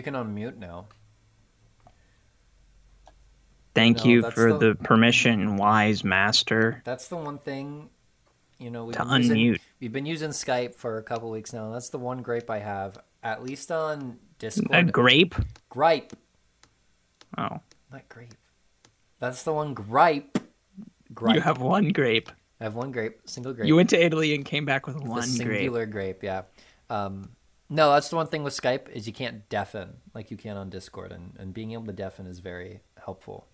You can unmute now. Thank No, you for the- the permission, wise master, That's the one thing, you know, we've to been using, unmute. we've been using Skype for a couple weeks now. That's the one gripe I have, at least on Discord. A grape? gripe, Oh, not grape. That's the one gripe. Gripe. you have one grape. I have one grape, single grape. You went to Italy and came back with the one grape. singular grape. yeah. Um, no, that's the one thing with Skype is you can't deafen like you can on Discord, and, and being able to deafen is very helpful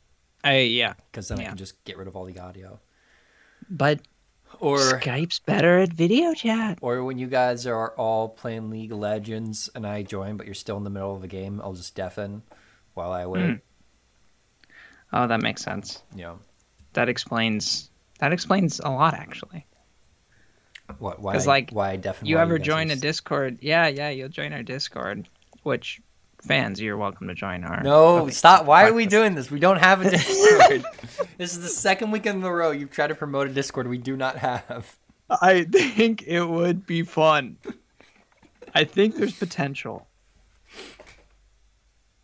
I yeah, because then I can just get rid of all the audio. but Or Skype's better at video chat. or when you guys are all playing League of Legends and I join, but you're still in the middle of the game, I'll just deafen while I wait. Mm. Oh, that makes sense. Yeah, That explains that explains a lot actually. What? Why? 'Cause, I- like, why definitely? You ever guys join a Discord? Yeah, yeah, you'll join our Discord. Which fans, you're welcome to join our. No, Okay. stop. Why are we doing this? We don't have a Discord. this is the second week in a row you've tried to promote a Discord we do not have. I think it would be fun. I think there's potential.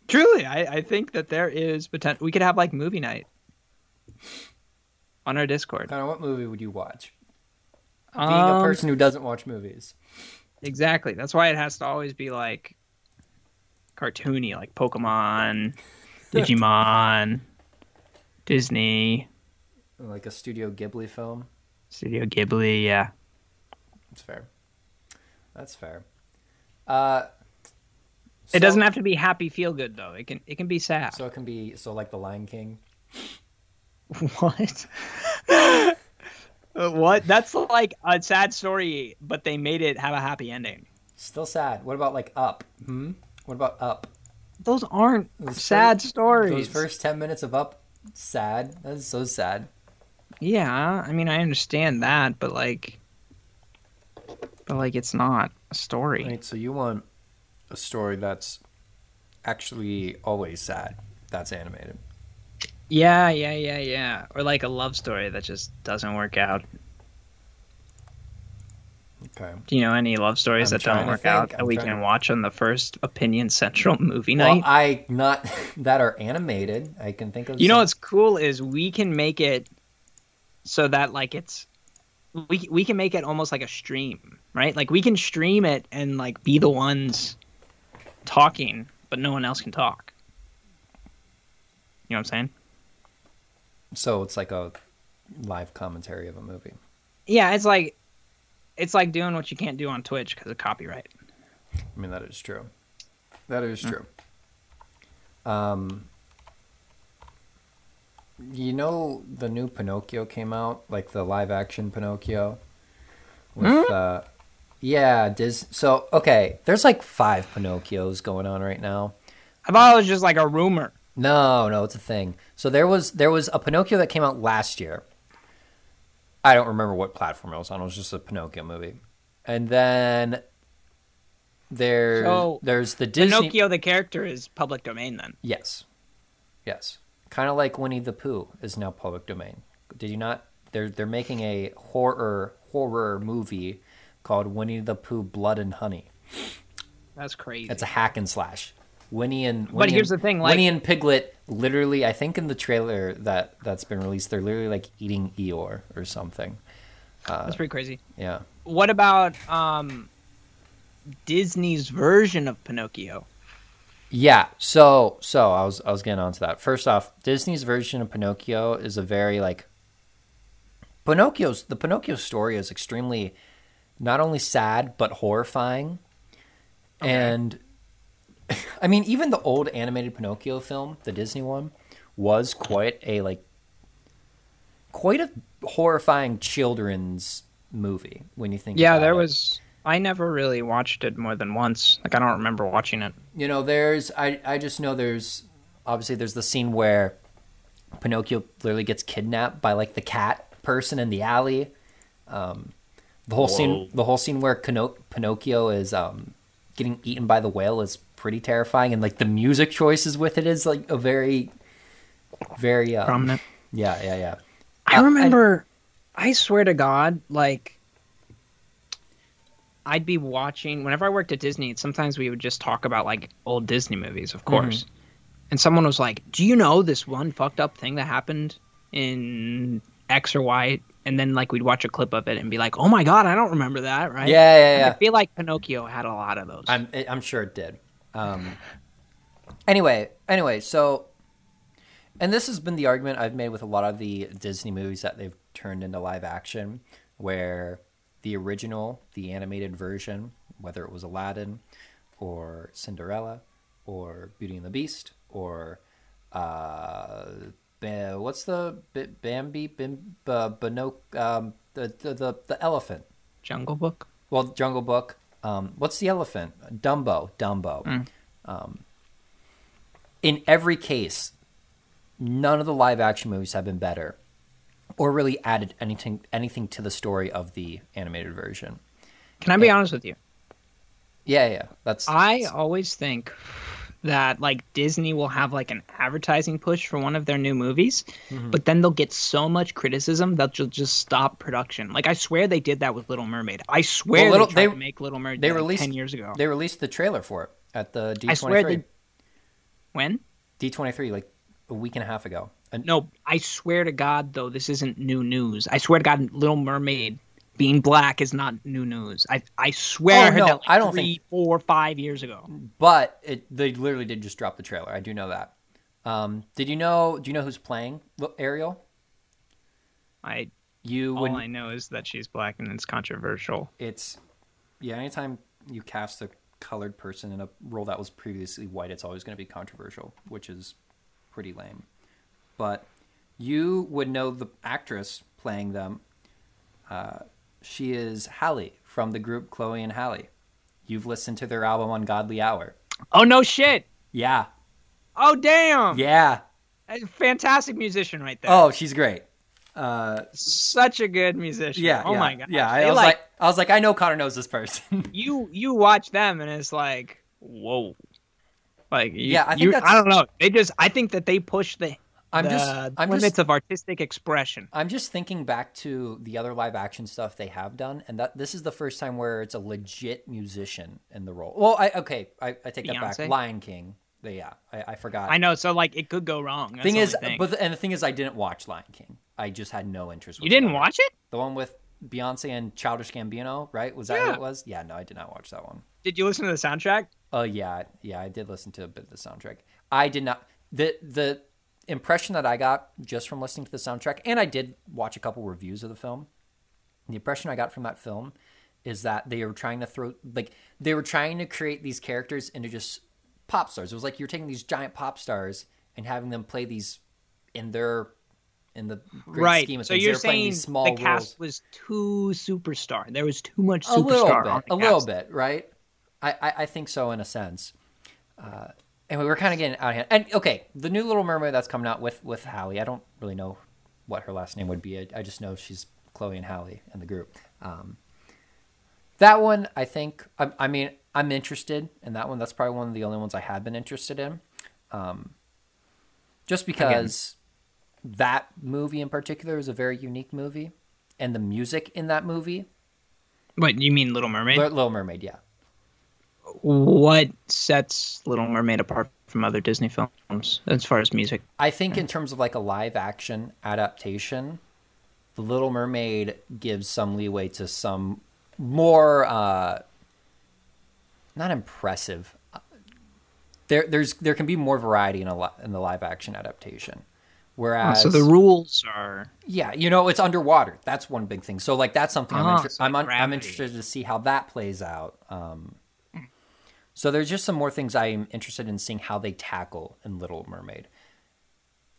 Truly, I, I think that there is potential. We could have like movie night on our Discord. Connor, what movie would you watch? Being a Um, person who doesn't watch movies. Exactly. That's why it has to always be like cartoony, like Pokemon, Digimon, Disney, Like a Studio Ghibli film. Studio Ghibli. Yeah. That's fair. That's fair. Uh, It doesn't have to be happy, feel good though. It can it can be sad. So it can be so like the Lion King. What? Uh, what? That's like a sad story, but they made it have a happy ending. Still sad. What about like Up? Hmm. What about Up? Those aren't Those sad first- stories. Those first ten minutes of Up, sad. That's so sad. Yeah, I mean, I understand that, but like, but like, it's not a story. Right. So you want a story that's actually always sad. That's animated. Yeah, yeah, yeah, yeah. Or like a love story that just doesn't work out. Okay. Do you know any love stories I'm that don't work out that I'm we can to- watch on the first Opinion Central movie Well, night? I not that are animated. I can think of. you know what's cool is we can make it so that like it's we we can make it almost like a stream, right? Like we can stream it and like be the ones talking, but no one else can talk. You know what I'm saying? So it's like a live commentary of a movie. Yeah, it's like it's like doing what you can't do on Twitch because of copyright. I mean, that is true. That is true. Um, you know, the new Pinocchio came out, like the live action Pinocchio. With, uh, yeah, Dis. So okay, there's like five Pinocchios going on right now. I thought it was just like a rumor. No, no, it's a thing. So there was there was a Pinocchio that came out last year. I don't remember what platform it was on. It was just a Pinocchio movie, and then there So, there's the Disney. Pinocchio, the character, is public domain. Then Yes, yes, kind of like Winnie the Pooh is now public domain. Did you not? They're they're making a horror horror movie called Winnie the Pooh Blood and Honey. that's crazy. It's a hack and slash. Winnie and But here's and, the thing, like- Winnie and Piglet literally, I think in the trailer that that's been released, they're literally like eating Eeyore or something. that's pretty crazy. Yeah. What about um, Disney's version of Pinocchio? Yeah. So so I was I was getting onto that. First off, Disney's version of Pinocchio is a very like Pinocchio's the Pinocchio story is extremely not only sad but horrifying. And I mean even the old animated Pinocchio film, the Disney one, was quite a like quite a horrifying children's movie when you think Yeah, about there it. was. I never really watched it more than once. Like I don't remember watching it. you know there's i i just know there's obviously there's the scene where pinocchio literally gets kidnapped by like the cat person in the alley um the whole scene the whole scene where Kino- pinocchio is um getting eaten by the whale is pretty terrifying and like the music choices with it is like a very very um, Prominent. yeah yeah yeah I Uh, remember. I swear to God, like I'd be watching whenever I worked at Disney. Sometimes we would just talk about like old Disney movies, of course. And someone was like, "Do you know this one fucked up thing that happened in X or Y?" And then like we'd watch a clip of it and be like, "Oh my god, I don't remember that." Right? Yeah, yeah, yeah. I feel like Pinocchio had a lot of those. I'm I'm sure it did. Um, anyway, anyway, so and this has been the argument I've made with a lot of the Disney movies that they've turned into live action, where the original, the animated version, whether it was Aladdin or Cinderella or Beauty and the Beast or uh, what's the Bambi, Bim, uh, Bino, um, the, the the the elephant. Jungle Book. Well, Jungle Book. Um, what's the elephant? Dumbo. Dumbo. Um, in every case, none of the live action movies have been better, or really added anything anything to the story of the animated version. Can I be honest with you? Yeah, yeah. That's I always think that like Disney will have like an advertising push for one of their new movies, Mm-hmm. but then they'll get so much criticism that they'll just stop production. Like I swear they did that with Little Mermaid. I swear Well, Little- they tried they- to make Little Mermaid they like, released ten years ago. They released the trailer for it at the D I swear twenty they when? D twenty three, like a week and a half ago. No, I swear to God though, this isn't new news. I swear to God, Little Mermaid being black is not new news. I I swear I Oh, no, that like I don't three, think- four, five years ago. but it they literally did just drop the trailer. I do know that. Um, did you know? Do you know who's playing Ariel? I You all would. I know is that she's black and it's controversial. It's yeah. Anytime you cast a colored person in a role that was previously white, it's always going to be controversial, which is pretty lame. But you would know the actress playing them. Uh, she is Halle from the group Chloe and Halle. You've listened to their album Ungodly Hour. Oh no shit! Yeah, Oh damn! yeah. A fantastic musician right there. Oh, she's great. Uh, such a good musician. yeah. Oh yeah, my god. Yeah, I They, was like, I was like, I know Connor knows this person. you you watch them and it's like whoa. Like you, Yeah, I think you, I don't know. They just I think that they push the I'm the just, I'm limits just of artistic expression. I'm just thinking back to the other live action stuff they have done, and that this is the first time where it's a legit musician in the role. Well, I okay, I, I take that back. Lion King. They- yeah, I, I forgot. I know, so like it could go wrong. That's thing the is, thing. but the, and the thing is, I didn't watch Lion King. I just had no interest. you didn't watch it? the one with Beyonce and Childish Gambino, right? Was that what it was? Yeah, no, I did not watch that one. Did you listen to the soundtrack? Oh yeah, yeah, I did listen to a bit of the soundtrack. I did not the the impression that I got just from listening to the soundtrack, and I did watch a couple reviews of the film. The impression I got from that film is that they were trying to throw like they were trying to create these characters into just pop stars. It was like you're taking these giant pop stars and having them play these in their in the great right. scheme of So things. you're saying these small the roles cast was too superstar. There was too much superstar. a little bit, a little bit, right? I, I, I think so in a sense. Uh, and we were kind of getting out of hand. And okay, the new Little Mermaid that's coming out with with Halle. I don't really know what her last name would be. I, I just know she's Chloe and Halle in the group. Um, that one, I think. I, I mean, I'm interested in that one. That's probably one of the only ones I have been interested in. Um, just because that movie in particular is a very unique movie, and the music in that movie, What you mean, Little Mermaid? Little Mermaid, yeah. What sets Little Mermaid apart from other Disney films as far as music? I think in terms of like a live action adaptation, The Little Mermaid gives some leeway to some more uh not impressive. uh, There there's there can be more variety in a li- in the live action adaptation. Whereas so the rules are yeah, you know, it's underwater. That's one big thing. So like that's something I'm Ah, inter- so I'm, un- I'm interested to see how that plays out. Um, so there's just some more things I'm interested in seeing how they tackle in Little Mermaid.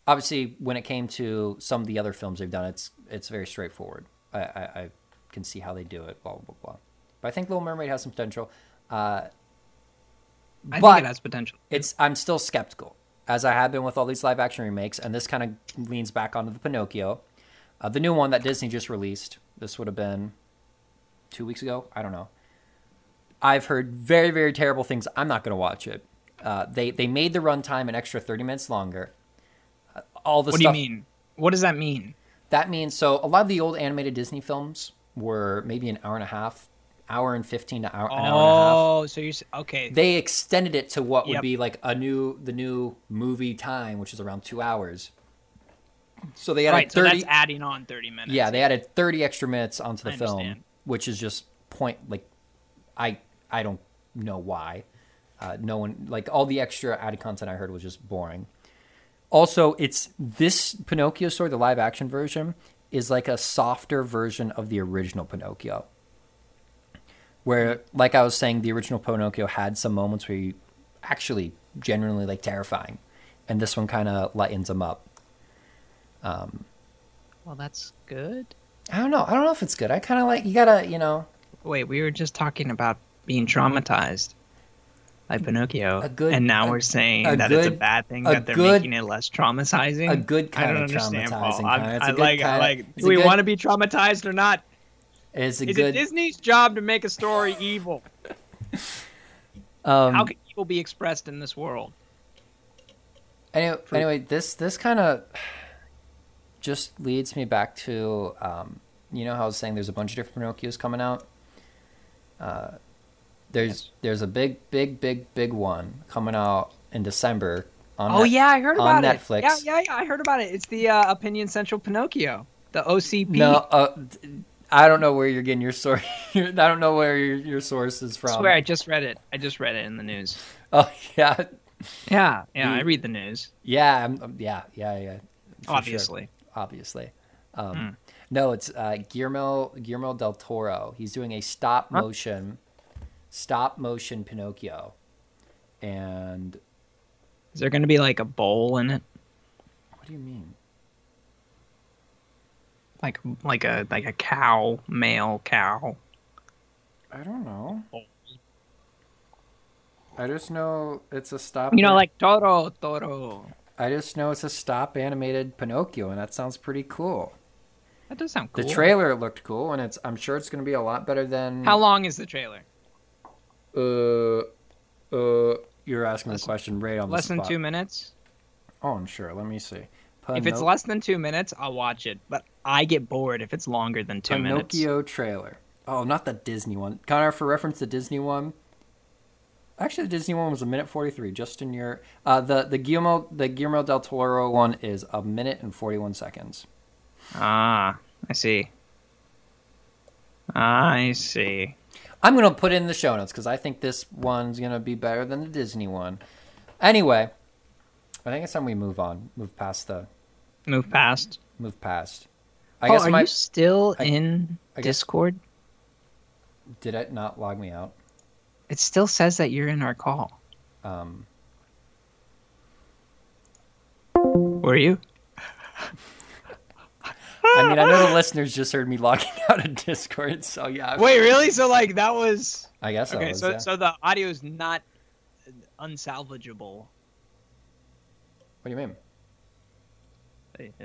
Obviously, when it came to some of the other films they've done, it's it's very straightforward. I, I, I can see how they do it. Blah blah blah. But I think Little Mermaid has some potential. Uh, I But- think it has potential. it's I'm still skeptical, as I have been with all these live action remakes, and this kind of leans back onto the Pinocchio, uh, the new one that Disney just released. This would have been two weeks ago. I don't know. I've heard very very terrible things. I'm not going to watch it. Uh, they they made the runtime an extra 30 minutes longer. Uh, all the What do you mean? What does that mean? that means so a lot of the old animated Disney films were maybe an hour and a half hour and fifteen to hour, an hour and a half. Oh, so you're okay. They extended it to what would be like a new the new movie time, which is around two hours. So they added right, so thirty. that's adding on 30 minutes. yeah, they added thirty extra minutes onto the film, which is just point like, I I don't know why. Uh, no one like all the extra added content I heard was just boring. Also, it's this Pinocchio story, the live action version, is like a softer version of the original Pinocchio. Where, like I was saying, the original Pinocchio had some moments where you actually genuinely like terrifying, and this one kind of lightens them up. Um, Well, that's good. I don't know. I don't know if it's good. I kind of like you gotta, you know, Wait, we were just talking about being traumatized by Pinocchio, A good- and now a- we're saying that it's a bad thing that they're good- making it less traumatizing. a good I don't kind of understand, Paul. traumatizing. I'm- Kinda. It's a I good like, I like. Do we good- want to be traumatized or not? It's a Is good. it Disney's job to make a story evil? um, How can evil be expressed in this world? Anyway, anyway, this this kind of just leads me back to um, you know how I was saying there's a bunch of different Pinocchios coming out. Uh, there's there's a big big big big one coming out in December on Oh Net- yeah, I heard on about it. Netflix. Yeah, yeah, yeah, I heard about it. It's the uh, Opinion Central Pinocchio, the OCP. No, uh, I don't know where you're getting your source. I don't know where your, your source is from. I swear, I just read it. I just read it in the news. Oh yeah, Yeah, yeah, I read the news. yeah, I'm, um, yeah, yeah, yeah. for sure. Obviously, obviously. Um, Hmm. No, it's uh, Guillermo Guillermo del Toro. He's doing a stop motion, stop motion Pinocchio, and is there going to be like a bowl in it, what do you mean? like like a like a cow, male cow? I don't know. I just know it's a stop. You know, like Toro, Toro. I just know it's a stop animated Pinocchio, and that sounds pretty cool. That does sound cool. The trailer looked cool, and it's. I'm sure it's going to be a lot better than. How long is the trailer? Uh, uh. You're asking Less- the question right on the Less the than spot. two minutes. Oh, I'm sure. Let me see. If it's less than two minutes, I'll watch it. But I get bored if it's longer than two minutes. Pinocchio trailer. Oh, not the Disney one. Connor, for reference, the Disney one. Actually, the Disney one was a minute forty-three. Just in your uh, the the Guillermo the Guillermo del Toro one is a minute and forty-one seconds. Ah, I see. I see. I'm gonna put in the show notes because I think this one's gonna be better than the Disney one. Anyway, I think it's time we move on, move past the Move past. move past. I oh, guess are my you still I- in I guess- Discord? did it not log me out? It still says that you're in our call. Um, Were you? I mean, I know the listeners just heard me logging out of Discord, so yeah. Wait, really? So like that was I guess okay. was, so yeah. so the audio is not unsalvageable. What do you mean? Uh,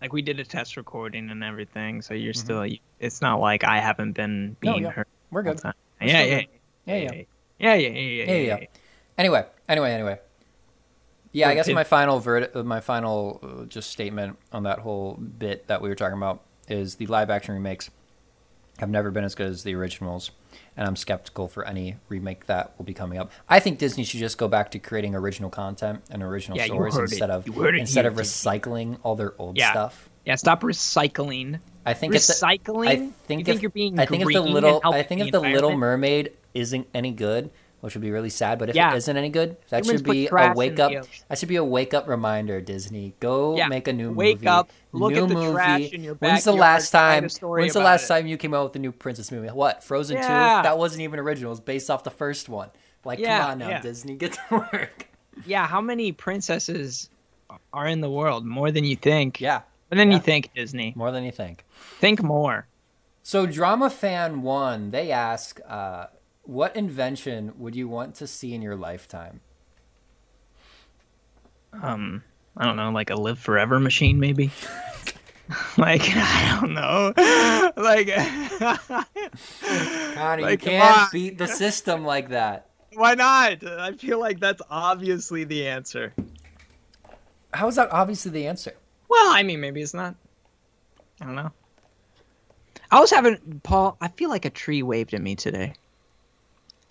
Like we did a test recording and everything, so you're Mhm. still. It's not like I haven't been No, being yeah. heard. We're good. We're Yeah, yeah, good. Yeah, yeah. yeah, yeah, yeah, yeah, Yeah, yeah, yeah. Anyway, anyway, anyway. Yeah, I guess did- my final verdi- uh, my final uh, just statement on that whole bit that we were talking about is the live action remakes have never been as good as the originals, and I'm skeptical for any remake that will be coming up. I think Disney should just go back to creating original content and original Yeah, stories heard it. instead of it instead here, of recycling all their old Yeah. stuff. Yeah, stop recycling. I think if the, recycling. I think you think if, you're being I think if the little I think if the Little? Mermaid isn't any good, which would be really sad. But if Yeah. it isn't any good, that Humans should be a wake up. That should be a wake up reminder. Disney, go Yeah, make a new movie. wake movie. up, look new at the movie. trash in your When's the last time? When's the last it. time you came out with a new princess movie? What Frozen two? Yeah. That wasn't even original. It was based off the first one. Like, come on now. Disney, get to work. Yeah, how many princesses are in the world? More than you think. Yeah, More than you think, Disney. more than you think. Think more. So, Drama Fan One, they ask, uh, what invention would you want to see in your lifetime? Um, I don't know, like a live forever machine, maybe. like I don't know, like. Connor, Like, you can't beat the system like that. Why not? I feel like that's obviously the answer. How is that obviously the answer? Well, I mean, maybe it's not. I don't know. I was having Paul. I feel like a tree waved at me today.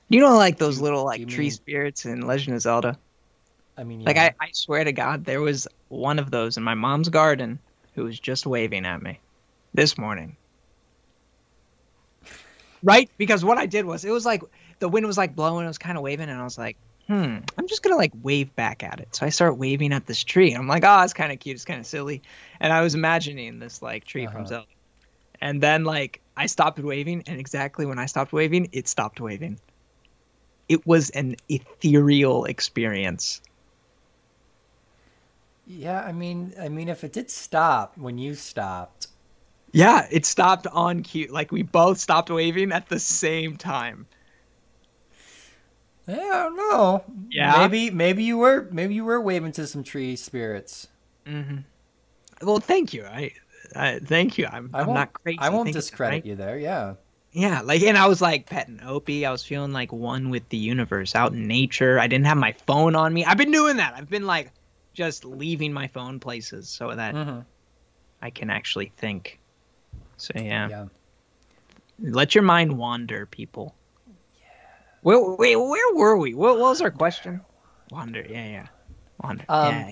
You know, like those little like tree mean- spirits in Legend of Zelda. I mean, Like. I, I swear to God, there was one of those in my mom's garden who was just waving at me this morning. Right? Because what I did was it was like the wind was like blowing, it was kind of waving, and I was like, hmm, I'm just gonna like wave back at it. So I start waving at this tree. And I'm like, oh, it's kind of cute, it's kind of silly. And I was imagining this like tree from Uh-huh. Zelda. And then like I stopped waving, and exactly when I stopped waving, it stopped waving. It was an ethereal experience. yeah, I mean, I mean, if it did stop when you stopped, Yeah, it stopped on cue. Like we both stopped waving at the same time. yeah, I don't know. Yeah? maybe, maybe you were, maybe you were waving to some tree spirits. Mm-hmm. Well, thank you. I, I thank you. I'm, I I'm won't, crazy. I won't discredit you there. Yeah. Yeah, like, and I was like petting Opie. I was feeling like one with the universe, out in nature. I didn't have my phone on me. I've been doing that. I've been like just leaving my phone places so that hmm I can actually think. So yeah, Yeah. let your mind wander, people. Yeah. Where, wait, where were we? What, what was our question? Wander. Yeah, yeah. Wander. Um, yeah.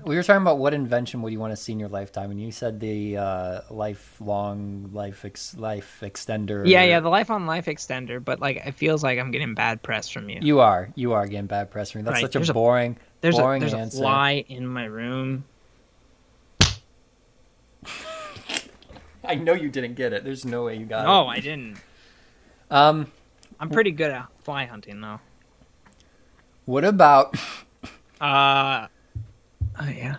Wander, wander. We were talking about what invention would you want to see in your lifetime, and you said the uh, lifelong life ex- life extender. Yeah, yeah, the life on life extender, but like it feels like I'm getting bad press from you. You are, you are getting bad press from me. That's Right, such there's a a- boring, there's a there's answer. a fly in my room. I know you didn't get it. There's no way you got it. No, I didn't. Um, I'm pretty good at fly hunting though. what about? Uh oh yeah.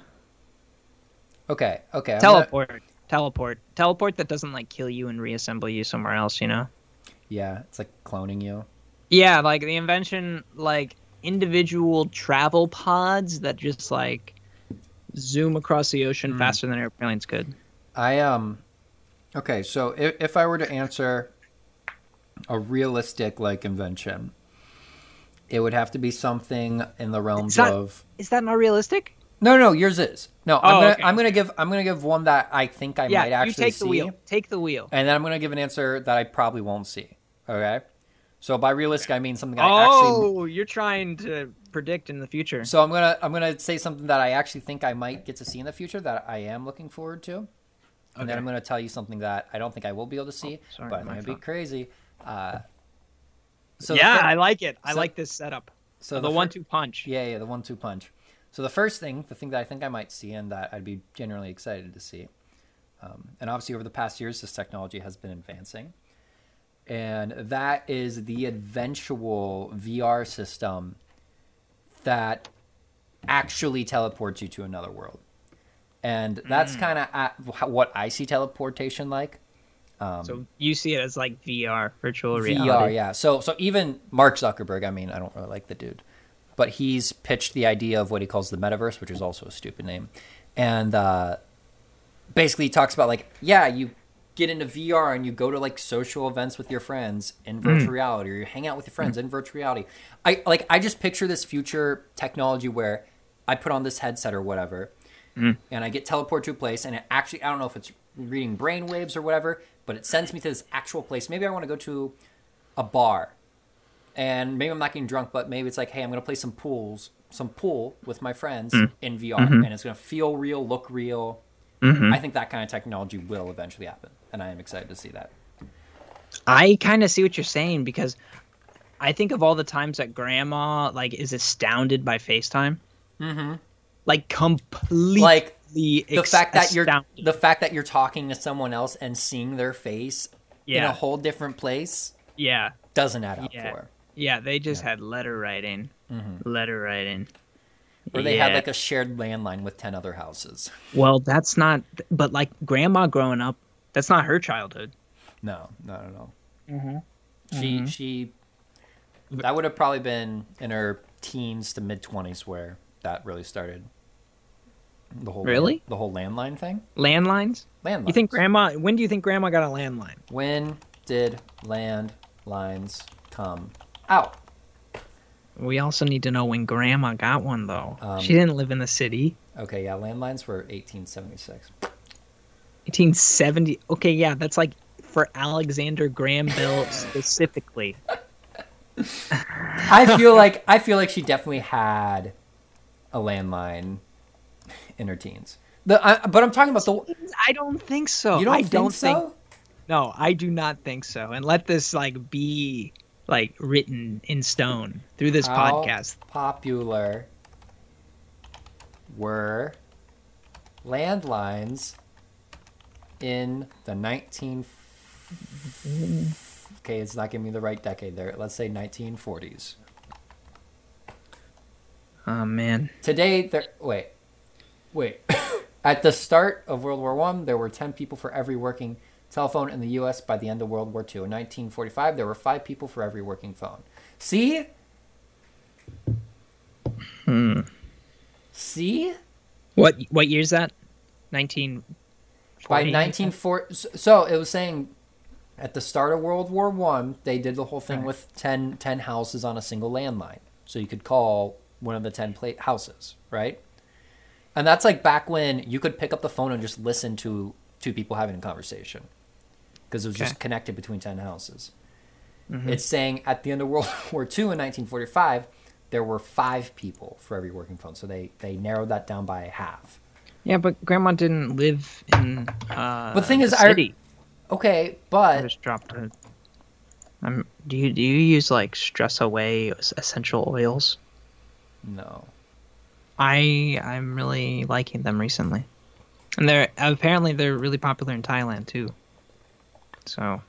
Okay, okay. I'm gonna- Teleport. Teleport. Teleport that doesn't like kill you and reassemble you somewhere else, you know? yeah, it's like cloning you. Yeah, like the invention like individual travel pods that just like zoom across the ocean Hmm. faster than airplanes could. I um, okay. So if, if I were to answer a realistic like invention, it would have to be something in the realms It's not- of. Is that not realistic? No, no, yours is. No, I'm Oh, gonna okay. I'm gonna give I'm gonna give one that I think I yeah, might actually you take see, the wheel. Take the wheel. and then I'm gonna give an answer that I probably won't see. Okay, so by realistic I mean something I actually. Oh, you're trying to predict in the future. So I'm gonna I'm gonna say something that I actually think I might get to see in the future that I am looking forward to, and then I'm gonna tell you something that I don't think I will be able to see, Oh, sorry, but it my might be crazy. Uh, so yeah, I like it. I so- like this setup. so the, fir- one-two punch. Yeah, yeah, the one-two punch. So the first thing, the thing that I think I might see and that I'd be genuinely excited to see, um, and obviously over the past years, this technology has been advancing, and that is the eventual VR system that actually teleports you to another world, and Mm. that's kind of what I see teleportation like. Um, So you see it as like VR, virtual reality. VR, yeah. So so even Mark Zuckerberg, I mean, I don't really like the dude, but he's pitched the idea of what he calls the metaverse, which is also a stupid name, and uh, basically he talks about like, yeah, you get into VR and you go to like social events with your friends in hmm. virtual reality, or you hang out with your friends hmm. in virtual reality. I like I just picture this future technology where I put on this headset or whatever, hmm. and I get teleported to a place, and it actually I don't know if it's reading brain waves or whatever, but it sends me to this actual place. Maybe I want to go to a bar, and maybe I'm not getting drunk, but maybe it's like, hey, I'm gonna play some pools, some pool with my friends mm. in VR, mm-hmm. and it's gonna feel real, look real. Mm-hmm. I think that kind of technology will eventually happen, and I am excited to see that. I kind of see what you're saying because I think of all the times that grandma like is astounded by FaceTime. Mm-hmm. Like completely Like the ex- fact that you're the fact that you're talking to someone else and seeing their face in a whole different place yeah. doesn't add up Yeah. for. Yeah, they just had letter writing. Letter writing. Or they had like a shared landline with ten other houses. Well, that's not but like grandma growing up, that's not her childhood. No, no, no, no. Mm-hmm. She she that would have probably been in her teens to mid twenties where that really started. The whole Really? the whole landline thing. Landlines? Landlines. You think grandma when do you think grandma got a landline? when did landlines come out? We also need to know when grandma got one though. Um, she didn't live in the city. Okay, yeah, landlines were eighteen seventy six. 1870. Okay, yeah, that's like for Alexander Graham Bell specifically. I feel like I feel like she definitely had a landline in her teens. The I, but I'm talking about the. I don't think so. You don't I think don't so? think No, I do not think so. And let this like be like written in stone through this How podcast. popular were landlines in the 19 okay it's not giving me the right decade there let's say 1940s Oh man. today there wait wait at the start of world war one there were 10 people for every working telephone in the us by the end of world war ii in 1945 there were 5 people for every working phone. See? Hmm. see? What what year is that? 19 by 1940 so it was saying at the start of world war one they did the whole thing Right. with 10, 10 houses on a single landline. So you could call one of the 10 plate houses right? And that's like back when you could pick up the phone and just listen to two people having a conversation because it was just connected between 10 houses Mhm. it's saying at the end of world war ii in 1945 there were five people for every working phone so they they narrowed that down by half Yeah, but grandma didn't live in uh But the thing is, I- city. okay but I just dropped it. Um, do you do you use like stress away essential oils? no I I'm really liking them recently, and they're apparently they're really popular in Thailand too. So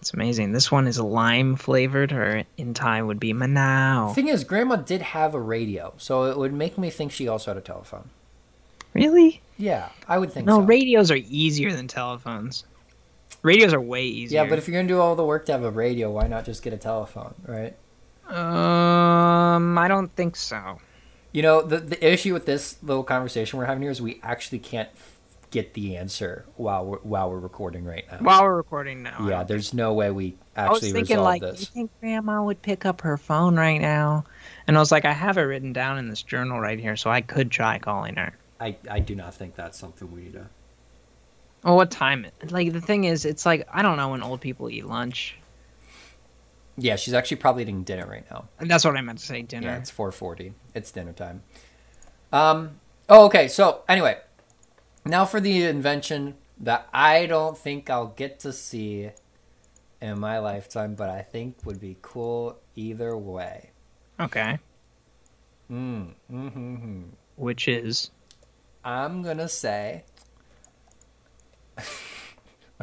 it's amazing. This one is lime flavored, or in Thai would be Manao. The thing is, Grandma did have a radio, so it would make me think she also had a telephone. Really? Yeah, I would think so. No, so. radios are easier than telephones. Radios are way easier. yeah, but if you're gonna do all the work to have a radio, why not just get a telephone, right? um, I don't think so. You know, the the issue with this little conversation we're having here is we actually can't get the answer while we're while we're recording right now. While we're recording now. Yeah, there's no way we actually I was thinking, resolve like, this. you think Grandma would pick up her phone right now? And I was like, I have it written down in this journal right here, so I could try calling her. I, I do not think that's something we need to. Well, what time? Like the thing is, it's like I don't know when old people eat lunch, Yeah, she's actually probably eating dinner right now. and that's what I meant to say. Dinner. Yeah, it's 4:40. It's dinner time. Um. Oh, okay. So anyway, now for the invention that I don't think I'll get to see in my lifetime, but I think would be cool either way. Okay. Mm. Mm-hmm. Which is I'm gonna say.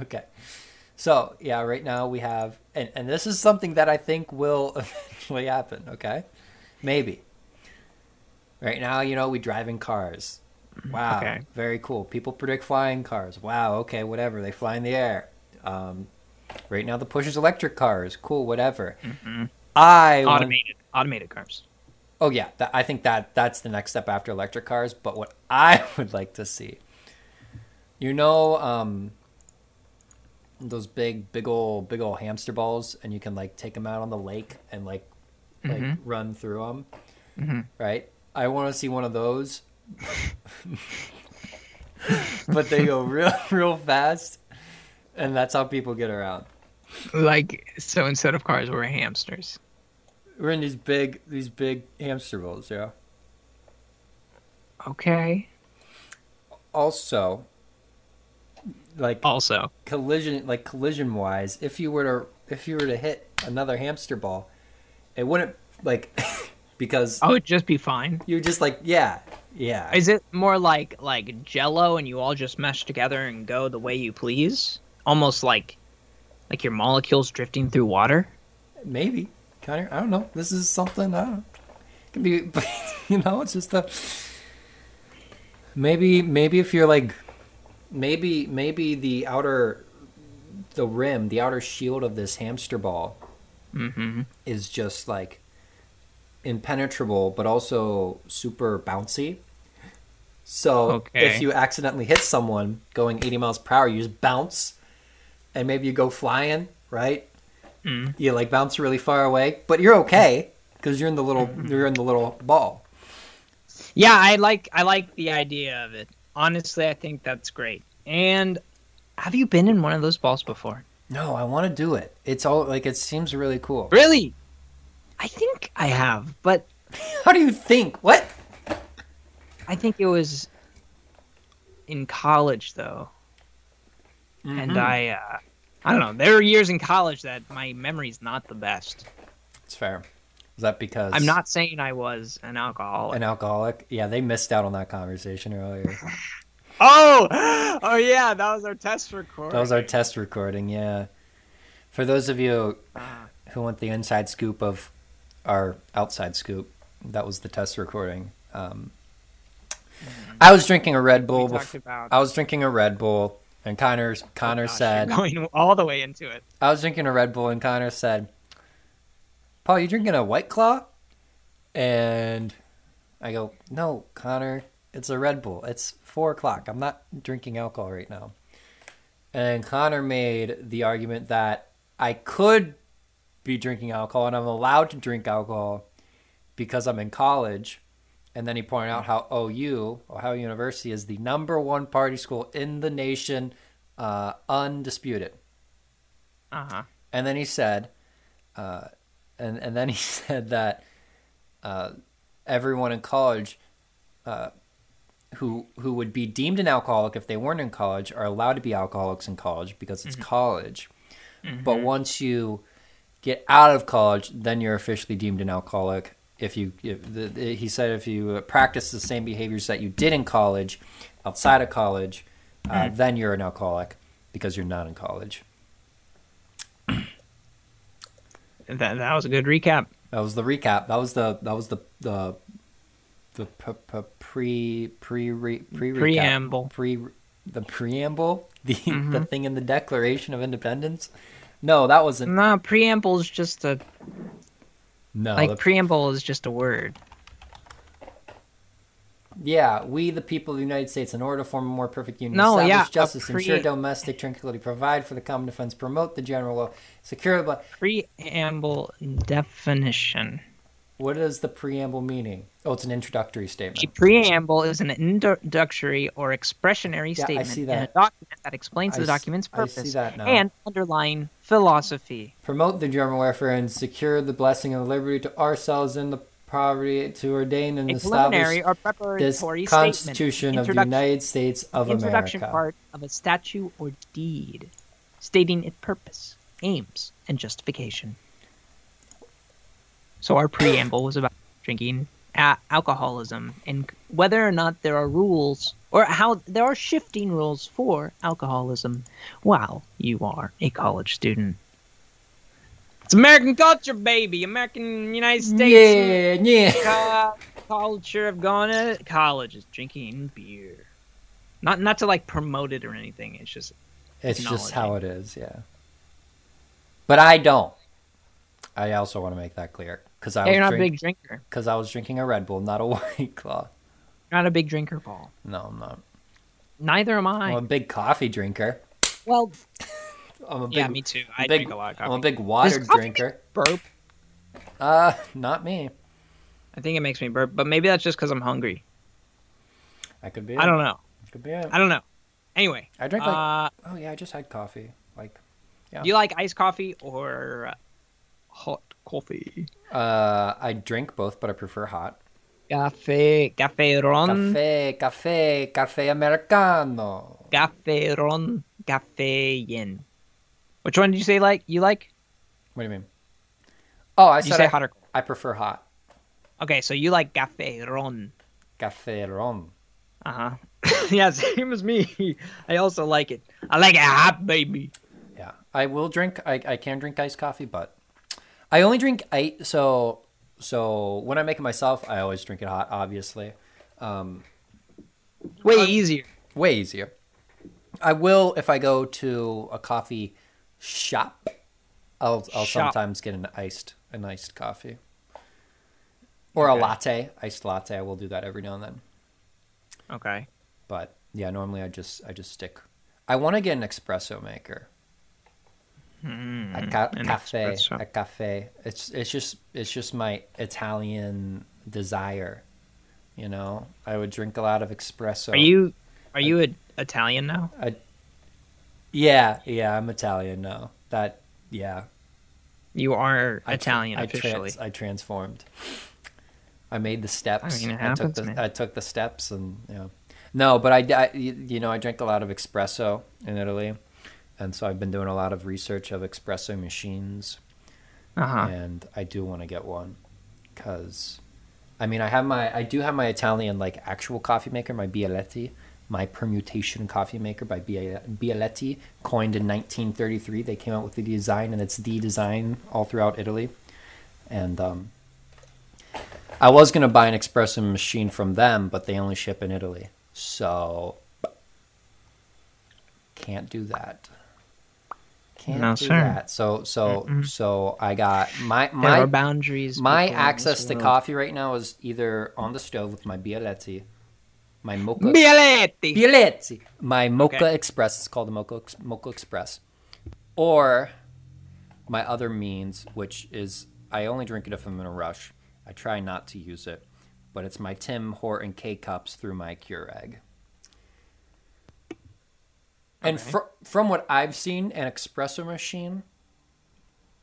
okay. So yeah, right now we have, and and this is something that I think will eventually happen. Okay, maybe. Right now, you know, we drive in cars. Wow, Okay. very cool. People predict flying cars. Wow, okay, whatever. They fly in the air. Um, right now, the push is electric cars. Cool, whatever. Mhm. I want- automated automated cars. Oh yeah, that, I think that that's the next step after electric cars. But what I would like to see, you know, um, those big, big old, big old hamster balls, and you can like take them out on the lake and like, like Mhm. run through them, Mhm. right? I want to see one of those, but they go real, real fast, and that's how people get around. Like so, instead of cars, we're hamsters. We're in these big, these big hamster balls, yeah. Okay. Also, like Also, collision like collision wise if you were to if you were to hit another hamster ball it wouldn't like because I would just be fine. You're just like yeah yeah Is it more like like Jello, and you all just mesh together and go the way you please? Almost like like your molecules drifting through water. maybe kind of i don't know this is something i don't know it can be you know it's just a maybe maybe if you're like maybe maybe the outer the rim the outer shield of this hamster ball Mm-hmm. is just like impenetrable but also super bouncy. So Okay. if you accidentally hit someone going 80 miles per hour, you just bounce and maybe you go flying, right? Mm. You like bounce really far away, but you're okay because you're in the little you're in the little ball. Yeah, I like I like the idea of it. Honestly, I think that's great. And Have you been in one of those balls before? No, I want to do it. It's all like it seems really cool. Really? I think I have, but How do you think? What? I think it was in college though. Mm-hmm. And I uh I don't know. There are years in college that my memory's not the best. It's fair. Is that because I'm not saying I was an alcoholic. an alcoholic? Yeah, they missed out on that conversation earlier. Oh, oh yeah, that was our test recording. That was our test recording, yeah. For those of you who want the inside scoop of our outside scoop, that was the test recording. Um, I was drinking a Red Bull. bef- about. I was drinking a Red Bull, and Connor Connor Oh, gosh, said, going all the way into it. I was drinking a Red Bull, and Connor said, "Paul, you drinking a White Claw?" And I go, "No, Connor, it's a Red Bull. It's four o'clock. I'm not drinking alcohol right now." And Connor made the argument that I could be drinking alcohol, and I'm allowed to drink alcohol because I'm in college. And then he pointed out how OU, Ohio University, is the number one party school in the nation, uh, undisputed. Uh huh. And then he said, uh, and and then he said that uh, everyone in college uh, who who would be deemed an alcoholic if they weren't in college are allowed to be alcoholics in college because it's college. But once you get out of college, then you're officially deemed an alcoholic. If you, if the, the- he said, if you practice the same behaviors that you did in college, outside of college, uh, then you're an alcoholic because you're not in college. That that was a good recap. That was the recap. That was the that was the the the pre pre pre. Preamble. pre the preamble the the Mm-hmm. thing in the Declaration of Independence. No, that wasn't. No, preamble is just a No, like the- preamble is just a word. yeah, we the people of the United States, in order to form a more perfect union, No, establish yeah, justice, pre- ensure domestic tranquility, provide for the common defense, promote the general law, secure the. Preamble definition. What is the preamble meaning? Oh, it's an introductory statement. A preamble is an introductory or expressionary Yeah, statement in a document that explains I the document's purpose and underlying philosophy. promote the general welfare and secure the blessing of liberty to ourselves and the poverty to ordain and A establish or this Constitution of the Introduction- United States of introduction America. part of a statute or deed, stating its purpose, aims, and justification. So our preamble was about drinking a- alcoholism and whether or not there are rules or how there are shifting rules for alcoholism while you are a college student. It's American culture, baby. American United States Yeah, yeah. culture of going to college is drinking beer. Not not to like promote it or anything. It's just It's just how it is. Yeah. But I don't. I also want to make that clear because I yeah, you're was not a big drinker. because I was drinking a Red Bull, not a White Claw. You're not a big drinker, Paul. No, I'm not. Neither am I. I'm a big coffee drinker. well, I'm a big, yeah, me too. I big, drink a lot of I'm a big water coffee drinker. Burp. Uh, not me. I think it makes me burp, but maybe that's just because I'm hungry. I could be. I don't know. Could be it. I don't know. Anyway, I drink like. uh, Oh yeah, I just had coffee. Like, yeah. do you like iced coffee or uh, hot coffee? uh, I drink both, but I prefer hot. Cafe, cafe ron, Cafe, cafe, cafe americano. cafe ron, cafe yin. Which one did you say like you like? What do you mean? Oh, I You said say I, hot or cold. I prefer hot. Okay, so you like cafe ron. Cafe ron. Uh huh. yeah, same as me. I also like it. I like it hot, baby. Yeah, I will drink. I, I can drink iced coffee, but I only drink ice. So so when I make it myself, I always drink it hot. Obviously, um, Way Uh, easier. way easier. I will if I go to a coffee shop. I'll I'll Shop. sometimes get an iced an iced coffee or a latte, iced latte. I will do that every now and then. Okay. But yeah, normally I just I just stick. I want to get an espresso maker. Mm-hmm. a ca- cafe, a cafe. It's it's just it's just my Italian desire. You know, I would drink a lot of espresso. Are you are you a, Italian now? Yeah, yeah, I'm Italian now. That yeah. You are I Italian I officially. Trans- I transformed. I made the steps. I mean, it took the. I took the steps and yeah. No, but I, I you know I drank a lot of espresso in Italy, and so I've been doing a lot of research of espresso machines, uh huh. and I do want to get one, because, I mean I have my I do have my Italian like actual coffee maker my Bialetti, my permutation coffee maker by Bialetti, coined in 1933. They came out with the design, and it's the design all throughout Italy, and um. I was gonna buy an espresso machine from them, but they only ship in Italy, so can't do that. Can't No, do sir. that. So so so I got my There my are boundaries. my access to coffee right now is either on the stove with my Bialetti, my Moka Bialetti. Bialetti, my Moka Okay. Express. It's called the Moka Moka Express, or my other means, which is I only drink it if I'm in a rush. I try not to use it, but it's my Tim Horton K cups through my Keurig. And Okay. fr- from what I've seen, an espresso machine,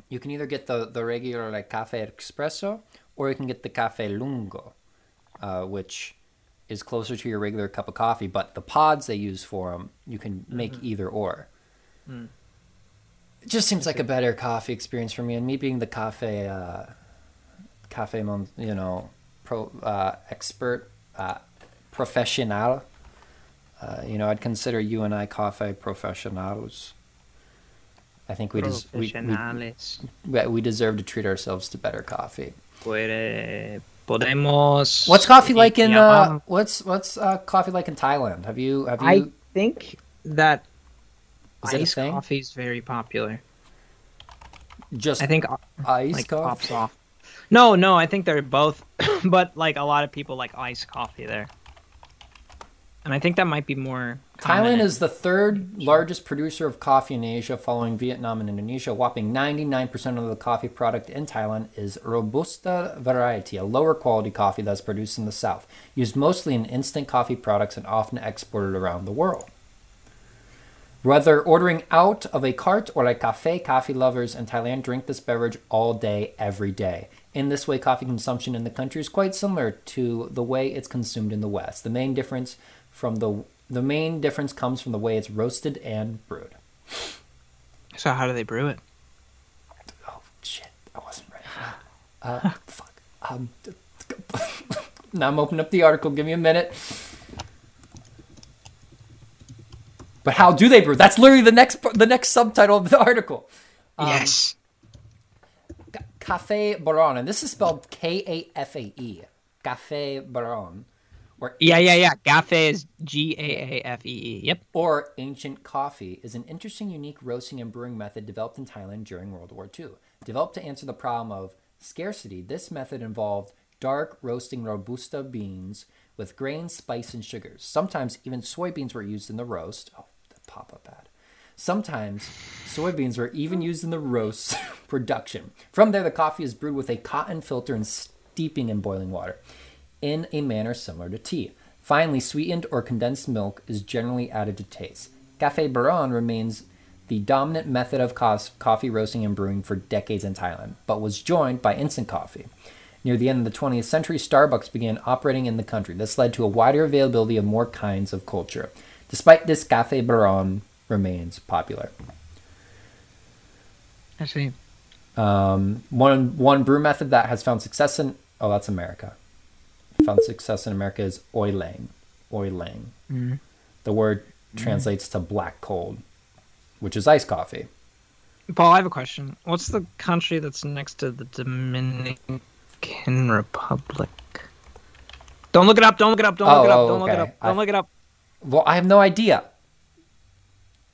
you can either get the, the regular like cafe espresso, or you can get the cafe lungo, uh, which is closer to your regular cup of coffee. But the pods they use for them, you can make either or. It just seems like a better coffee experience for me. And me being the cafe, uh, cafe, you know, pro uh, expert, uh, professional. Uh, you know, I'd consider you and I coffee professionals. I think we, des- we, we, we deserve to treat ourselves to better coffee. Podemos. What's coffee like in uh, what's what's uh, coffee like in Thailand? Have you have you I think that Is it a iced coffee is very popular. just I think uh, iced like coffee? pops off. No, no, I think they're both, but like a lot of people like iced coffee there, and I think that might be more. common Thailand is the third largest producer of coffee in Asia, following Vietnam and Indonesia. Whopping 99% of the coffee product in Thailand is Robusta variety, a lower quality coffee that's produced in the south, used mostly in instant coffee products and often exported around the world. Whether ordering out of a cart or a cafe, coffee lovers in Thailand drink this beverage all day, every day. In this way, coffee consumption in the country is quite similar to the way it's consumed in the West. The main difference from the the main difference comes from the way it's roasted and brewed. So how do they brew it? Oh shit! I wasn't ready. Uh, fuck. Um, now I'm opening up the article. Give me a minute. But how do they brew? That's literally the next the next subtitle of the article. Um, yes. Cafe Baron, and this is spelled K A F A E. Cafe Baron, or Yeah, yeah, yeah. Gafe is G A A F E E. Yep. or ancient coffee is an interesting, unique roasting and brewing method developed in Thailand during World War II. Developed to answer the problem of scarcity, this method involved dark roasting robusta beans with grain, spice, and sugars. Sometimes even soybeans were used in the roast. Oh, the pop-up ad. Sometimes soybeans were even used in the roast production. From there, the coffee is brewed with a cotton filter and steeping in boiling water in a manner similar to tea. Finally, sweetened or condensed milk is generally added to taste. Cafe Baron remains the dominant method of coffee roasting and brewing for decades in Thailand, but was joined by instant coffee. Near the end of the 20th century, Starbucks began operating in the country. This led to a wider availability of more kinds of culture. Despite this, Cafe Baron remains popular. I see. Um, one one brew method that has found success in oh that's America. Found success in America is oliang, oliang. Mhm. The word translates to black cold, which is iced coffee. Paul, I have a question. What's the country that's next to the Dominican Republic? Don't look it up. Don't look it up. Don't Oh, look it up. oh, Don't look it up. Don't I- look it up. Well, I have no idea.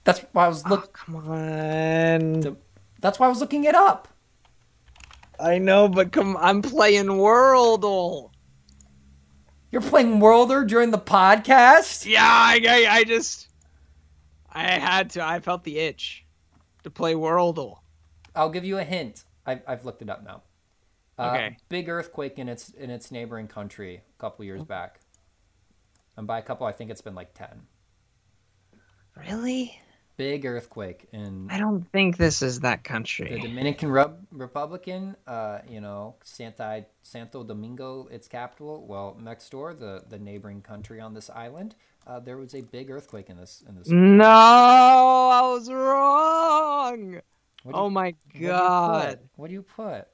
That's why I was Oh, look. come on. That's why I was looking it up. I know, but come. I'm playing Worldle. You're playing Worldle during the podcast. Yeah, I, I, I just. I had to. I felt the itch to play Worldle. I'll give you a hint. I've, I've looked it up now. Uh, Okay. Big earthquake in its in its neighboring country a couple years back. And by a couple, I think it's been like ten. Really? Big earthquake in I don't think this is that country. the. Dominican Rub- Republican. Uh, you know, Santa Santo Domingo, its capital. Well, next door, the the neighboring country on this island, uh, there was a big earthquake in this in this. No, I was wrong. What do you- Oh my what do you god. put? What do you put?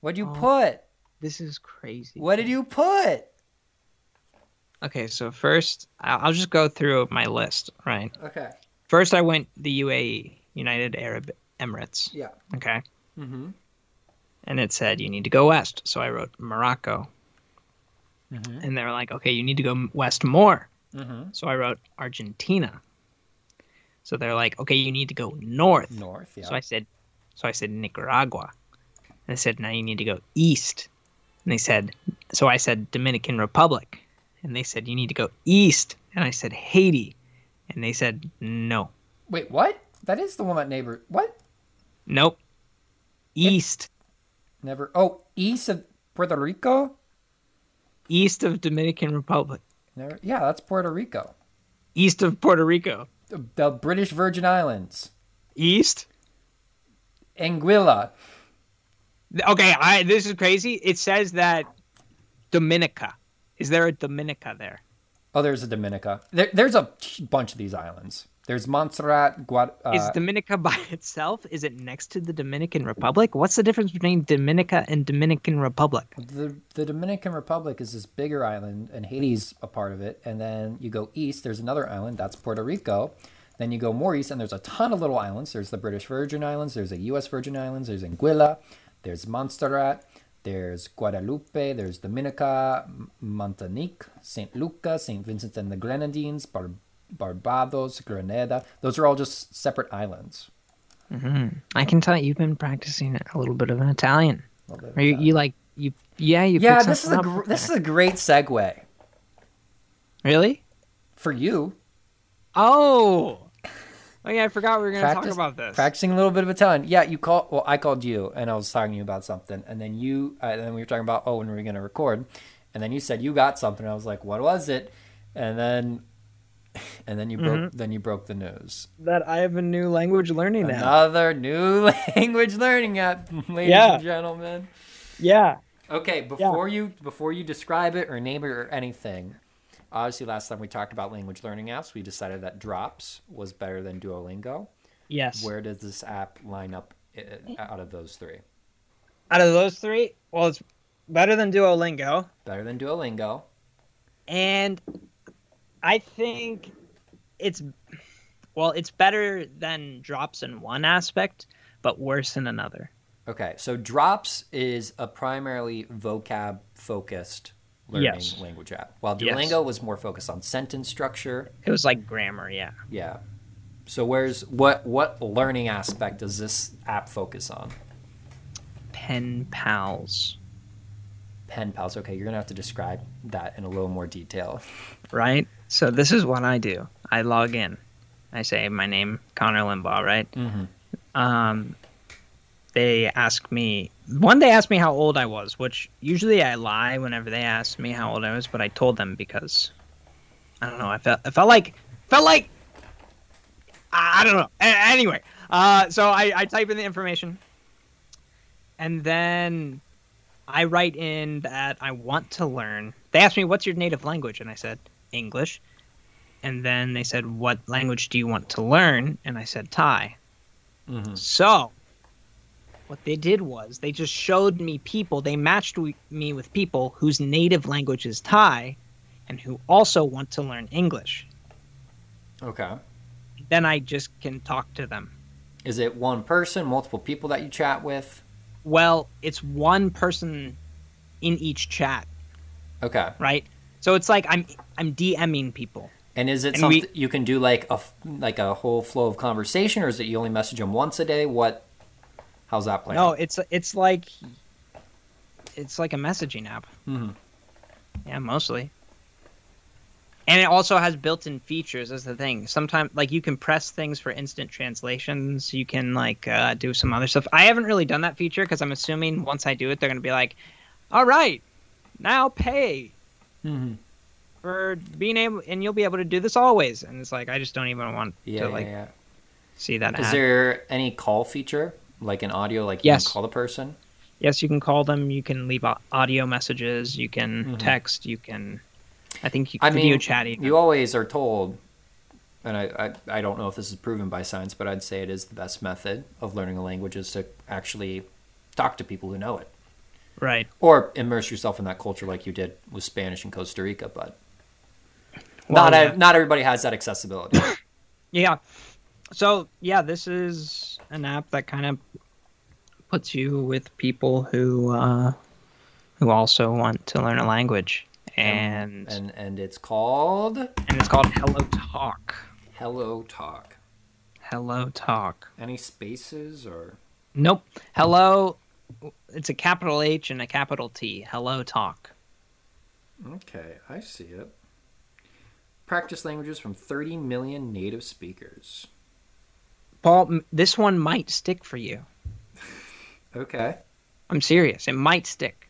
What do you Oh. put? This is crazy. What did you put? Okay, so first, I'll just go through my list, right? Okay. First, I went the UAE, United Arab Emirates. Yeah. Okay. Mm-hmm. And it said you need to go west. So I wrote Morocco. Mm-hmm. And they were like, okay, you need to go west more. Mm-hmm. So I wrote Argentina. So they're like, okay, you need to go north. North. Yeah. So I said, so I said Nicaragua. And they said, now you need to go east. And they said, so I said Dominican Republic. And they said, you need to go east. And I said Haiti. And they said, no, Wait, what? That is the one that neighbor. What? nope, east, Never. Oh, east of Puerto Rico. east of Dominican Republic, Never. Yeah, that's Puerto Rico. east of Puerto Rico, The, the British Virgin Islands. east. Anguilla. Okay, I this is crazy. It says that Dominica. Is there a Dominica there? Oh, there's a Dominica. There, there's a bunch of these islands. There's Montserrat. Guad- uh, Is Dominica by itself? Is it next to the Dominican Republic? What's the difference between Dominica and Dominican Republic? the the Dominican Republic is this bigger island, and Haiti's a part of it. And then you go east. There's another island. That's Puerto Rico. Then you go more east, and there's a ton of little islands. There's the British Virgin Islands. There's the U.S. Virgin Islands. There's Anguilla. There's Montserrat. There's Guadeloupe. There's Dominica, Martinique, Saint Lucia, Saint Vincent and the Grenadines, Bar- Barbados, Grenada. Those are all just separate islands. Mm-hmm. I can tell you've been practicing a little bit of an Italian. A little bit of Or you, you like you? Yeah, you. yeah, this is a gr- this is a great segue really. for you. Oh, oh yeah, I forgot we were gonna Practice- talk about this. Practicing a little bit of Italian. Yeah, you call. Well, I called you, and I was talking to you about something, and then you, uh, and then we were talking about oh, when are we were gonna record, and then you said you got something. I was like, what was it? And then, and then you broke. Mm-hmm. Then you broke the news. that I have a new language learning now. Another new language learning app, ladies Yeah. and gentlemen. Yeah. Okay, before you before you describe it or name it or anything, obviously last time we talked about language learning apps, we decided that Drops was better than Duolingo. Yes. Where does this app line up uh, out of those three? Out of those three, well, it's better than Duolingo, Better than Duolingo. and I think it's well, it's better than Drops in one aspect, but worse in another. Okay, so Drops is a primarily vocab focused learning Yes. language app, while Yes. Duolingo was more focused on sentence structure. It was like grammar, yeah. Yeah. So where's what what learning aspect does this app focus on? Pen pals, Pen pals. Okay, you're gonna have to describe that in a little more detail. right? So this is what I do. I log in. I say my name, Connor Limbaugh, right? Mm-hmm. um, they ask me one they asked me how old i was which usually i lie whenever they ask me how old i was but i told them because i don't know i felt i felt like felt like i I don't know. A- anyway uh, so I, I type in the information and then i write in that i want to learn. They asked me what's your native language? And i said english. And then they said what language do you want to learn? And i said thai. Mm-hmm. so, what they did was they just showed me people, they matched me with people whose native language is Thai and who also want to learn English. Okay. Then I just can talk to them. Is it one person, multiple people that you chat with? Well, it's one person in each chat, Okay. right? So it's like I'm I'm DMing people. And is it And something we- you can do like a like a whole flow of conversation, or is it you only message them once a day? What? How's that playing? No, it's it's like it's like a messaging app. Mhm. Yeah, mostly. And it also has built-in features. Is the thing. Sometimes, like you can press things for instant translations. You can like uh, do some other stuff. I haven't really done that feature because I'm assuming once I do it, they're gonna be like, "All right, now pay." Mm-hmm. for being able, and you'll be able to do this always. And it's like I just don't even want Yeah, to like yeah, see that is ad. there any call feature, like an audio, like you Yes. can call the person? Yes, you can call them. You can leave audio messages. You can Mhm. text. You can. I think you I can video mean, chat. even. you always are told, and I, I, I don't know if this is proven by science, but I'd say it is the best method of learning a language is to actually talk to people who know it. right. Or immerse yourself in that culture like you did with Spanish in Costa Rica, but Well, not, yeah. not everybody has that accessibility. Yeah. So yeah, this is an app that kind of puts you with people who uh, who also want to learn a language, and and, and it's called and it's called Hello Talk. Hello Talk. Hello Talk. Any spaces or Nope. Hello. It's a capital H and a capital T. Hello Talk. Okay, I see it. Practice languages from 30 million native speakers. Paul, this one might stick for you. Okay. I'm serious. It might stick.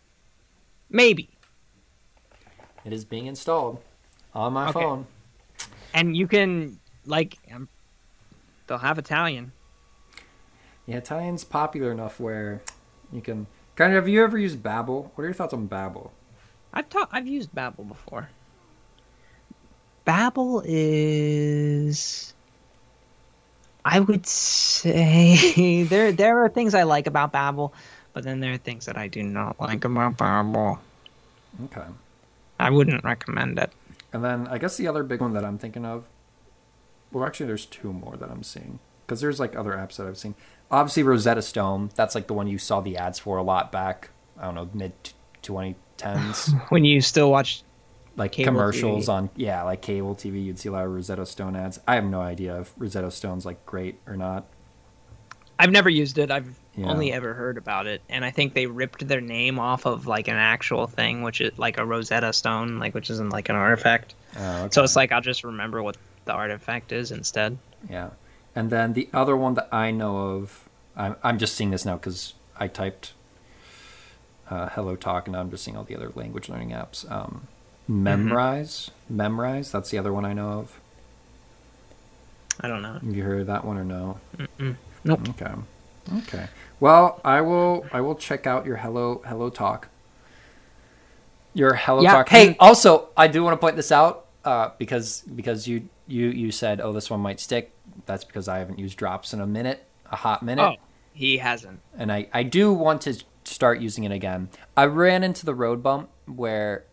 Maybe. It is being installed on my Okay. phone. And you can like um, they'll have Italian. Yeah, Italian's popular enough where you can. Kind of. Have you ever used Babbel? What are your thoughts on Babbel? I've ta- I've used Babbel before. Babbel is I would say there there are things I like about Babbel, but then there are things that I do not like about Babbel. Okay. I wouldn't recommend it. And then I guess the other big one that I'm thinking of. Well, actually, there's two more that I'm seeing because there's like other apps that I've seen. Obviously, Rosetta Stone. That's like the one you saw the ads for a lot back. I don't know, mid 2010s. When you still watch like Cable commercials TV. on yeah like cable tv you'd see a lot of rosetta stone ads i have no idea if rosetta stone's like great or not I've never used it. I've Yeah. only ever heard about it, and I think they ripped their name off of like an actual thing, which is like a Rosetta Stone, like which isn't like an artifact. oh, okay. So it's like I'll just remember what the artifact is instead. yeah and then the other one that i know of i'm, I'm just seeing this now because i typed uh, hello talk and i'm just seeing all the other language learning apps um, memrise memrise that's the other one i know of I don't know. have you heard of that one or no Mm-mm. Nope. Okay. Okay. Well, I will. I will check out your hello hello talk. Your hello Yeah, talk. Hey, also, I do want to point this out uh, because because you you you said, oh, this one might stick. That's because I haven't used drops in a minute, a hot minute, Oh, he hasn't. and I I do want to start using it again. I ran into the road bump where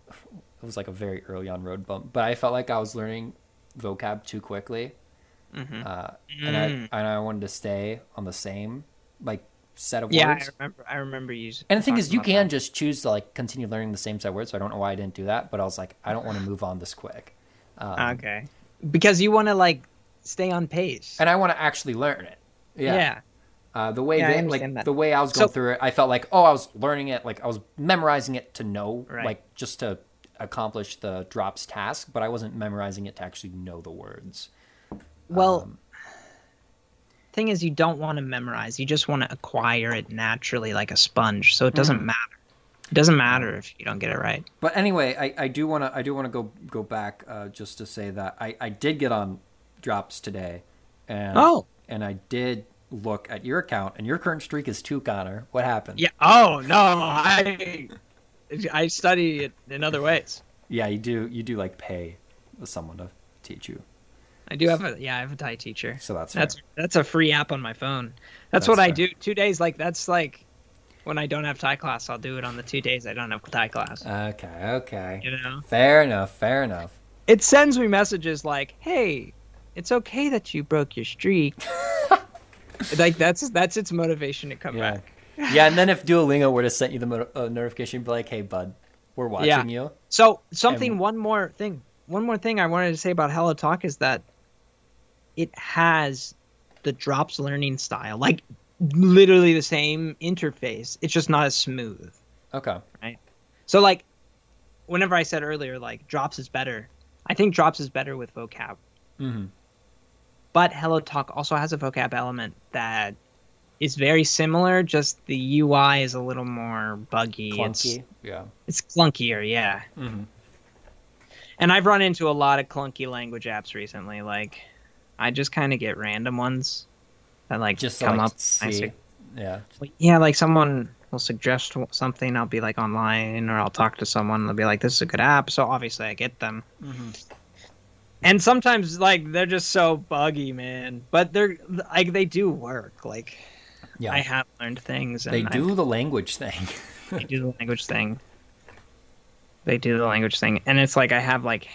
it was like a very early on road bump, but I felt like I was learning vocab too quickly Mhm. uh, and I Mm. and I wanted to stay on the same like set of words. Yeah, I remember. I remember you. And the thing is, you can that. just choose to like continue learning the same set of words. So I don't know why I didn't do that, but I was like, I don't want to move on this quick, um, Okay. Because you want to like stay on pace. and I want to actually learn it. Yeah. yeah. Uh, the way Yeah, I they, like that. the way I was going So- through it, I felt like oh, I was learning it, like I was memorizing it to know, Right. like just to accomplish the drops task, but I wasn't memorizing it to actually know the words. Well, Um, thing is, you don't want to memorize. You just want to acquire it naturally, like a sponge. So it doesn't Mhm. matter. It doesn't matter if you don't get it right. But anyway, I, I do want to I do want to go go back uh, just to say that I, I did get on drops today, and Oh. and I did look at your account, and your current streak is two, Connor. What happened? Yeah. Oh no, I I study it in other ways. yeah, you do you do like pay someone to teach you, I do have a yeah, I have a Thai teacher. so that's That's fair. that's a free app on my phone. That's, That's what I do. Two days like that's like when I don't have Thai class, I'll do it on the two days I don't have Thai class. okay. Okay, You know, fair enough. Fair enough. it sends me messages like, "Hey, it's okay that you broke your streak." like that's that's its motivation to come Yeah, back. yeah. And then if Duolingo were to send you the mo- uh, notification, be like, "Hey, bud, we're watching Yeah. you." So something, And- one more thing, one more thing I wanted to say about Hello Talk is that it has the drops learning style, like literally the same interface. It's just not as smooth. Okay. Right. So like, whenever I said earlier, like drops is better, I think drops is better with vocab. Mm-hmm. But Hello Talk also has a vocab element that is very similar. Just the UI is a little more buggy. It's Clunky. Yeah. it's clunkier, yeah. Mm-hmm. And I've run into a lot of clunky language apps recently. Like, I just kind of get random ones that like Just come like, up. See. su- Yeah. yeah, like someone will suggest something. I'll be like online, or I'll talk to someone. They'll be like, "This is a good app." So obviously, I get them. Mm-hmm. And sometimes, like, they're just so buggy, man. But they're like they do work. Like, Yeah. I have learned things. And they do the language thing. they do the language thing. They do the language thing, and it's like I have like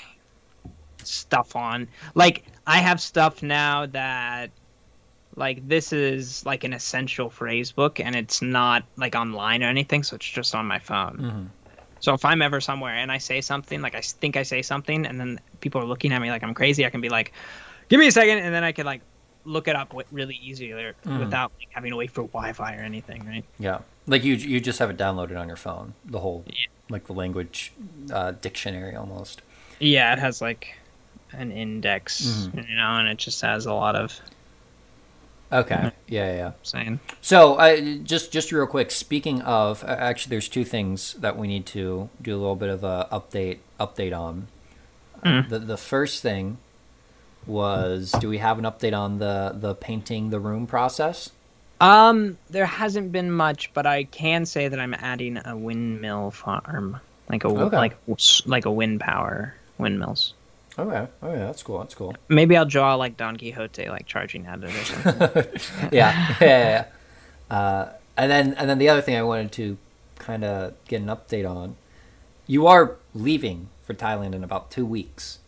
stuff on. Like I have stuff now that like this is like an essential phrase book, and it's not like online or anything, so it's just on my phone. Mhm. So if I'm ever somewhere and I say something, like I think I say something, and then people are looking at me like I'm crazy, I can be like, "Give me a second, and then I can like look it up really easier Mhm. without like, having to wait for Wi-Fi or anything, right? Yeah. Like you you just have it downloaded on your phone. The whole Yeah. like the language uh, dictionary almost. Yeah, it has like an index, Mhm. you know, and it just has a lot of Okay. Yeah, yeah. yeah. saying. So, uh, just just real quick. Speaking of, uh, actually, there's two things that we need to do a little bit of a update update on. Mm. The the first thing was, do we have an update on the the painting the room process? Um, there hasn't been much, but I can say that I'm adding a windmill farm, like a Okay. like like a wind power windmills. Okay. Oh yeah, that's cool. That's cool. Maybe I'll draw like Don Quixote, like charging at it or something. yeah, yeah, yeah. yeah. Uh, and then and then the other thing I wanted to kind of get an update on. You are leaving for Thailand in about two weeks.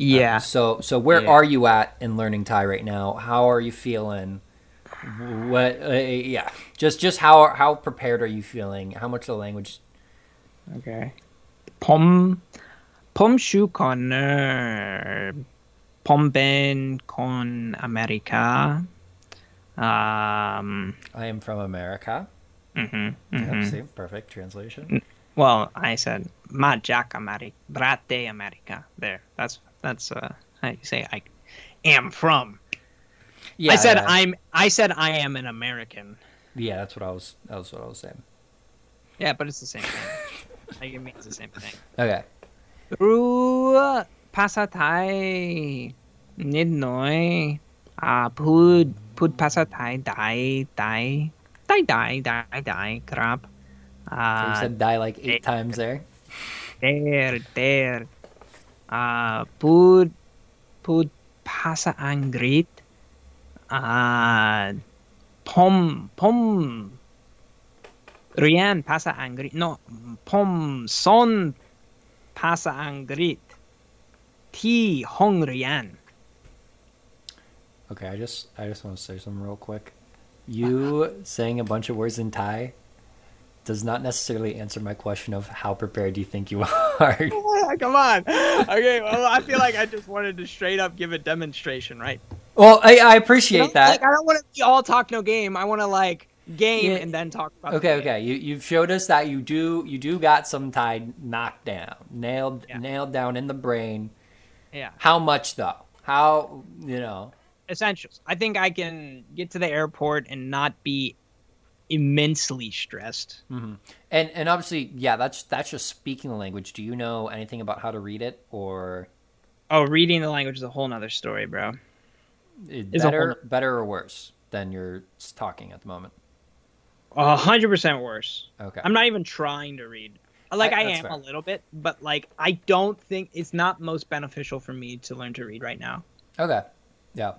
yeah. So so where Yeah. are you at in learning Thai right now? How are you feeling? What? Uh, yeah, just just how how prepared are you feeling? How much of the language? Okay. Pom Pom ชูคอนเนอร์ผมเป็นคนอเมริกาอ่า I am from America. อือฮึอือ Yep, ฮึ see, perfect translation. Well, I said มาจากอเมริกาประเทศอเมริกา There. That's that's uh, how you say I am from. Yeah, I said. I'm. I said I am an American. Yeah, that's what I was. That's what I was saying. Yeah, but it's the same thing. like, it means the same thing. Okay. Through pasatai nidnoi ah put pud pasatai die die die die die die. crap. Uh, so you uh, said die like eight there, times there. There, there, uh, put put pasa ang grit pom pom Rian pasa ang grit no pom son pasa ang grit ti hong Rian Okay, I just I just want to say something real quick. You saying a bunch of words in Thai does not necessarily answer my question of how prepared do you think you are. Come on. Okay, well, I feel like I just wanted to straight up give a demonstration, right? well, I, I appreciate that. Like, I don't want to be all talk no game. I want to like game Yeah. and then talk about. Okay, okay. You you've showed us that you do you do got some Thai knocked down, nailed Yeah. nailed down in the brain. Yeah. How much though? How you know? Essentials. I think I can get to the airport and not be immensely stressed. hmm And and obviously, yeah, that's that's just speaking the language. Do you know anything about how to read it, or Oh, reading the language is a whole nother story, bro. it It's a whole better better or worse than you're talking at the moment? A hundred percent worse. Okay. I'm not even trying to read. Like I- I, am fair. a little bit, but like I don't think it's not most beneficial for me to learn to read right now. Okay. Yeah.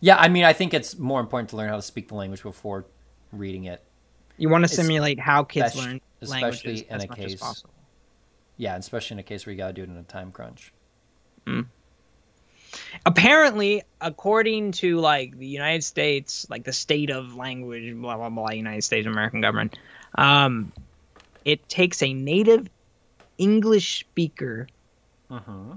Yeah, I mean, I think it's more important to learn how to speak the language before reading it. You want to simulate how kids learn especially languages in as a much case- as possible. Yeah, especially in a case where you got to do it in a time crunch. apparently according to like the united states like the state of language blah blah blah united states american government um it takes a native english speaker Mm-hmm.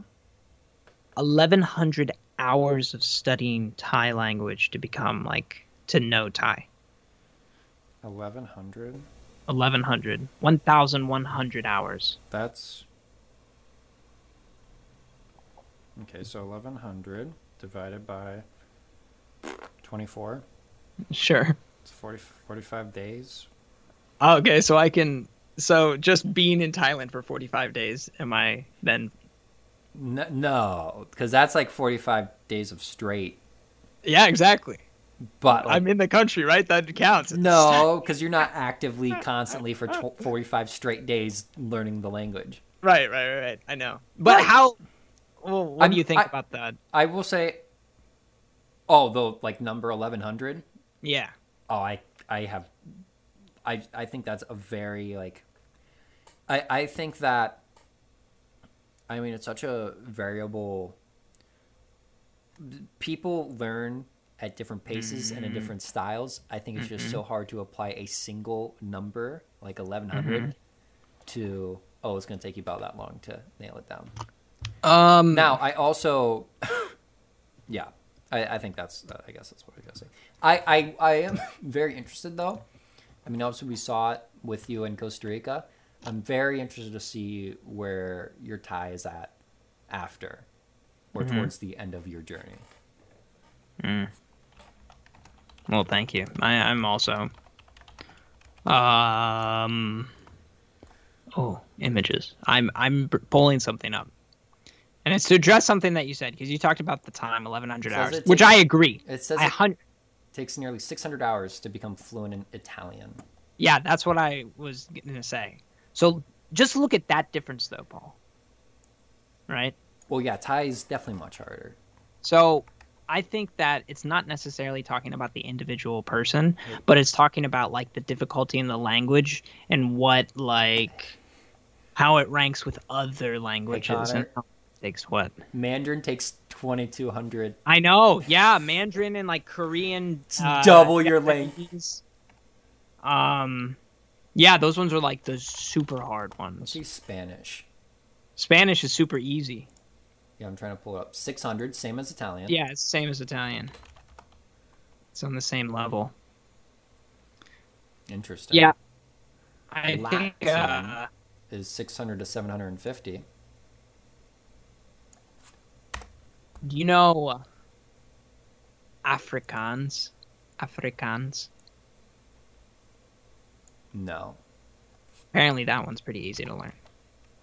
1100 hours of studying thai language to become like to know thai 1100. 1100 1100 hours That's. Okay, so 1100 divided by 24. sure It's 40, 45 days. okay so i can so just being in thailand for 45 days am i then no, because that's like 45 days of straight. Yeah, exactly. But like, I'm in the country, right? That counts. no, because you're not actively constantly for tw- 45 straight days learning the language. Right, right, right. I know. But Right. how? Well, what I'm- do you think I- about that? I will say, oh, the like number 1100. Yeah. Oh, I I have, I I think that's a very like, I I think that. I mean, it's such a variable. People learn at different paces and in mm-hmm. different styles. I think it's just so mm-hmm. hard to apply a single number like 1100 mm-hmm. to oh, it's going to take you about that long to nail it down. Um. Now, I also, yeah, I, I think that's, uh, I guess that's what I gotta say. I, I, I am very interested though. I mean, obviously we saw it with you in Costa Rica. I'm very interested to see where your Thai is at after or towards the end of your journey. Mm. Well, thank you. I, I'm also. Um. Oh, images. I'm I'm pulling something up, and it's to address something that you said because you talked about the time 1100 hours, it which I agree. It says I it hun- takes nearly 600 hours to become fluent in Italian. yeah, that's what I was gonna say. So just look at that difference, though, Paul. Right. Well, yeah, Thai is definitely much harder. So I think that it's not necessarily talking about the individual person, but it's talking about like the difficulty in the language and what like how it ranks with other languages and how it takes what. Mandarin takes 2200. I know, yeah, Mandarin and like Korean uh, double your length. Um yeah, those ones are like the super hard Let's ones. see Spanish. Spanish is super easy. Yeah, I'm trying to pull up. 600, same as Italian. Yeah, it's same as Italian. It's on the same level. Interesting. Yeah. I Latin. think uh, Is 600 to 750. Do you know Afrikaans? Afrikaans. No. Apparently, that one's pretty easy to learn.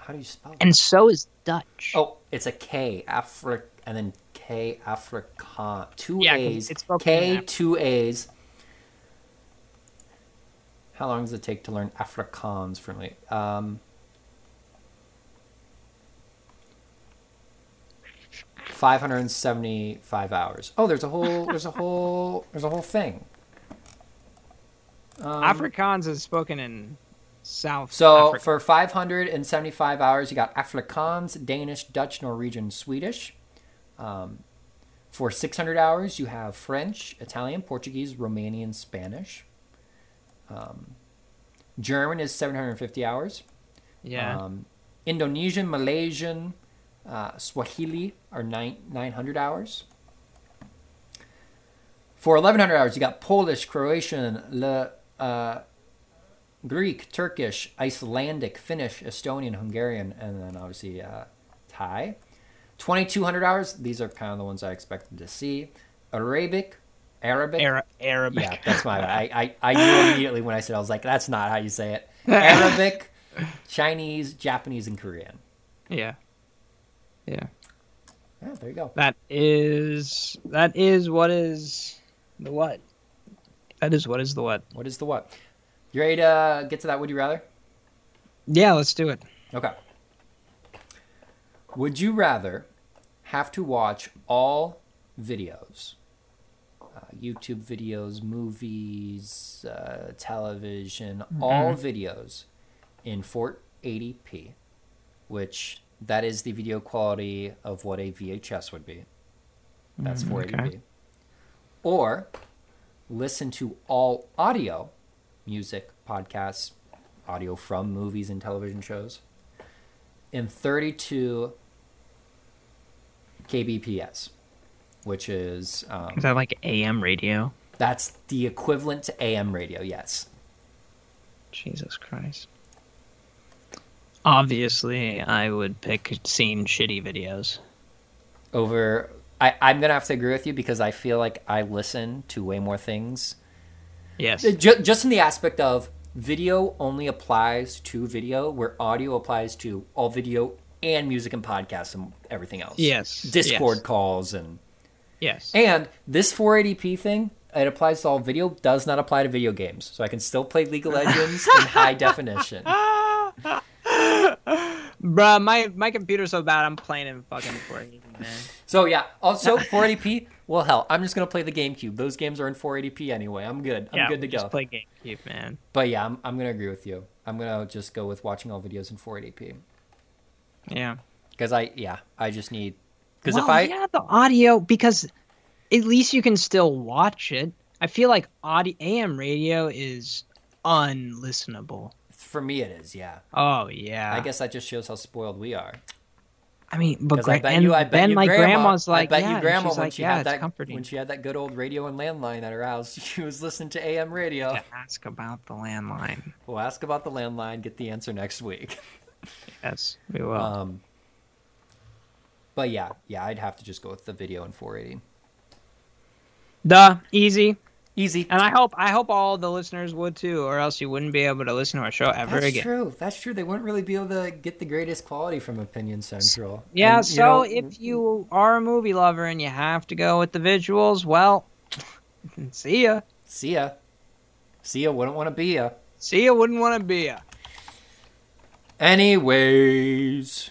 How do you spell that? And so is Dutch. oh, it's a K. Afri and then K Afrikaan. Two Yeah, A's. it's K, two A's. How long does it take to learn Afrikaans from me? Um, Five hundred and seventy-five hours. Oh, there's a whole, there's a whole, there's a whole thing. Um, Afrikaans is spoken in South. So Africa. for 575 hours, you got Afrikaans, Danish, Dutch, Norwegian, Swedish. Um, for 600 hours, you have French, Italian, Portuguese, Romanian, Spanish. Um, German is 750 hours. yeah, Um, Indonesian, Malaysian, uh, Swahili are nine, 900 hours. For 1100 hours, you got Polish, Croatian, Le, uh, Greek, Turkish, Icelandic, Finnish, Estonian, Hungarian, and then obviously uh, Thai. 2200 hours, these are kind of the ones I expected to see. Arabic, Arabic. Ara- Arabic. Yeah, that's my. I, I, I knew immediately when I said I was like, that's not how you say it. Arabic, Chinese, Japanese, and Korean. yeah, yeah. Yeah, there you go. That is that is what is the what. That is what is the what. What is the what? You ready to get to that? Would you rather? Yeah, let's do it. Okay. Would you rather have to watch all videos, uh, YouTube videos, movies, uh, television, all videos in 480p, which that is the video quality of what a VHS would be. That's 480p. Or listen to all audio, music, podcasts, audio from movies and television shows in 32 kbps, which is um, Is that like AM radio? that's the equivalent to AM radio. Yes. Jesus Christ. Obviously, I would pick seeing shitty videos. Over, I, I'm gonna have to agree with you because I feel like I listen to way more things. Yes. Just, just in the aspect of video only applies to video, where audio applies to all video and music and podcasts and everything else. Yes. Discord yes. calls and Yes. and this 480p thing it applies to all video does not apply to video games. So I can still play League of Legends in high definition. Bruh, my my computer's so bad I'm playing in fucking 480, man. So yeah, also 480p. Well, hell, I'm just gonna play the GameCube. Those games are in 480p anyway. I'm good. I'm yeah, good to just go. play GameCube, man. But yeah, I'm, I'm gonna agree with you. I'm gonna just go with watching all videos in 480p Yeah. because I yeah I just need because well, if I yeah the audio because at least you can still watch it. I feel like audio AM radio is unlistenable. for me it is yeah. Oh yeah. I guess that just shows how spoiled we are. I mean, but 'Cause I bet and you I bet then you my grandma, grandma's like, I bet yeah, you and grandma when like, she yeah, had that comforting. when she had that good old radio and landline at her house, she was listening to AM radio. to ask about the landline. We'll ask about the landline. Get the answer next week. Yes, we will. Um, but yeah, yeah, I'd have to just go with the video in 480. Duh, easy. Easy. And I hope I hope all the listeners would too, or else you wouldn't be able to listen to our show ever That's again. That's true. That's true. They wouldn't really be able to get the greatest quality from Opinion Central. Yeah, And, you so know, if you are a movie lover and you have to go with the visuals, well, see ya. see ya, see ya. Wouldn't want to be ya. See ya. Wouldn't want to be ya. Anyways,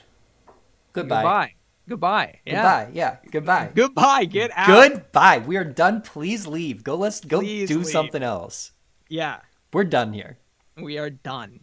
goodbye. Goodbye. Goodbye. Yeah. Goodbye. Yeah. Goodbye. Goodbye. Get out. Goodbye. We are done. Please leave. Go. Let's go Please do leave. something else. Yeah. We're done here. We are done.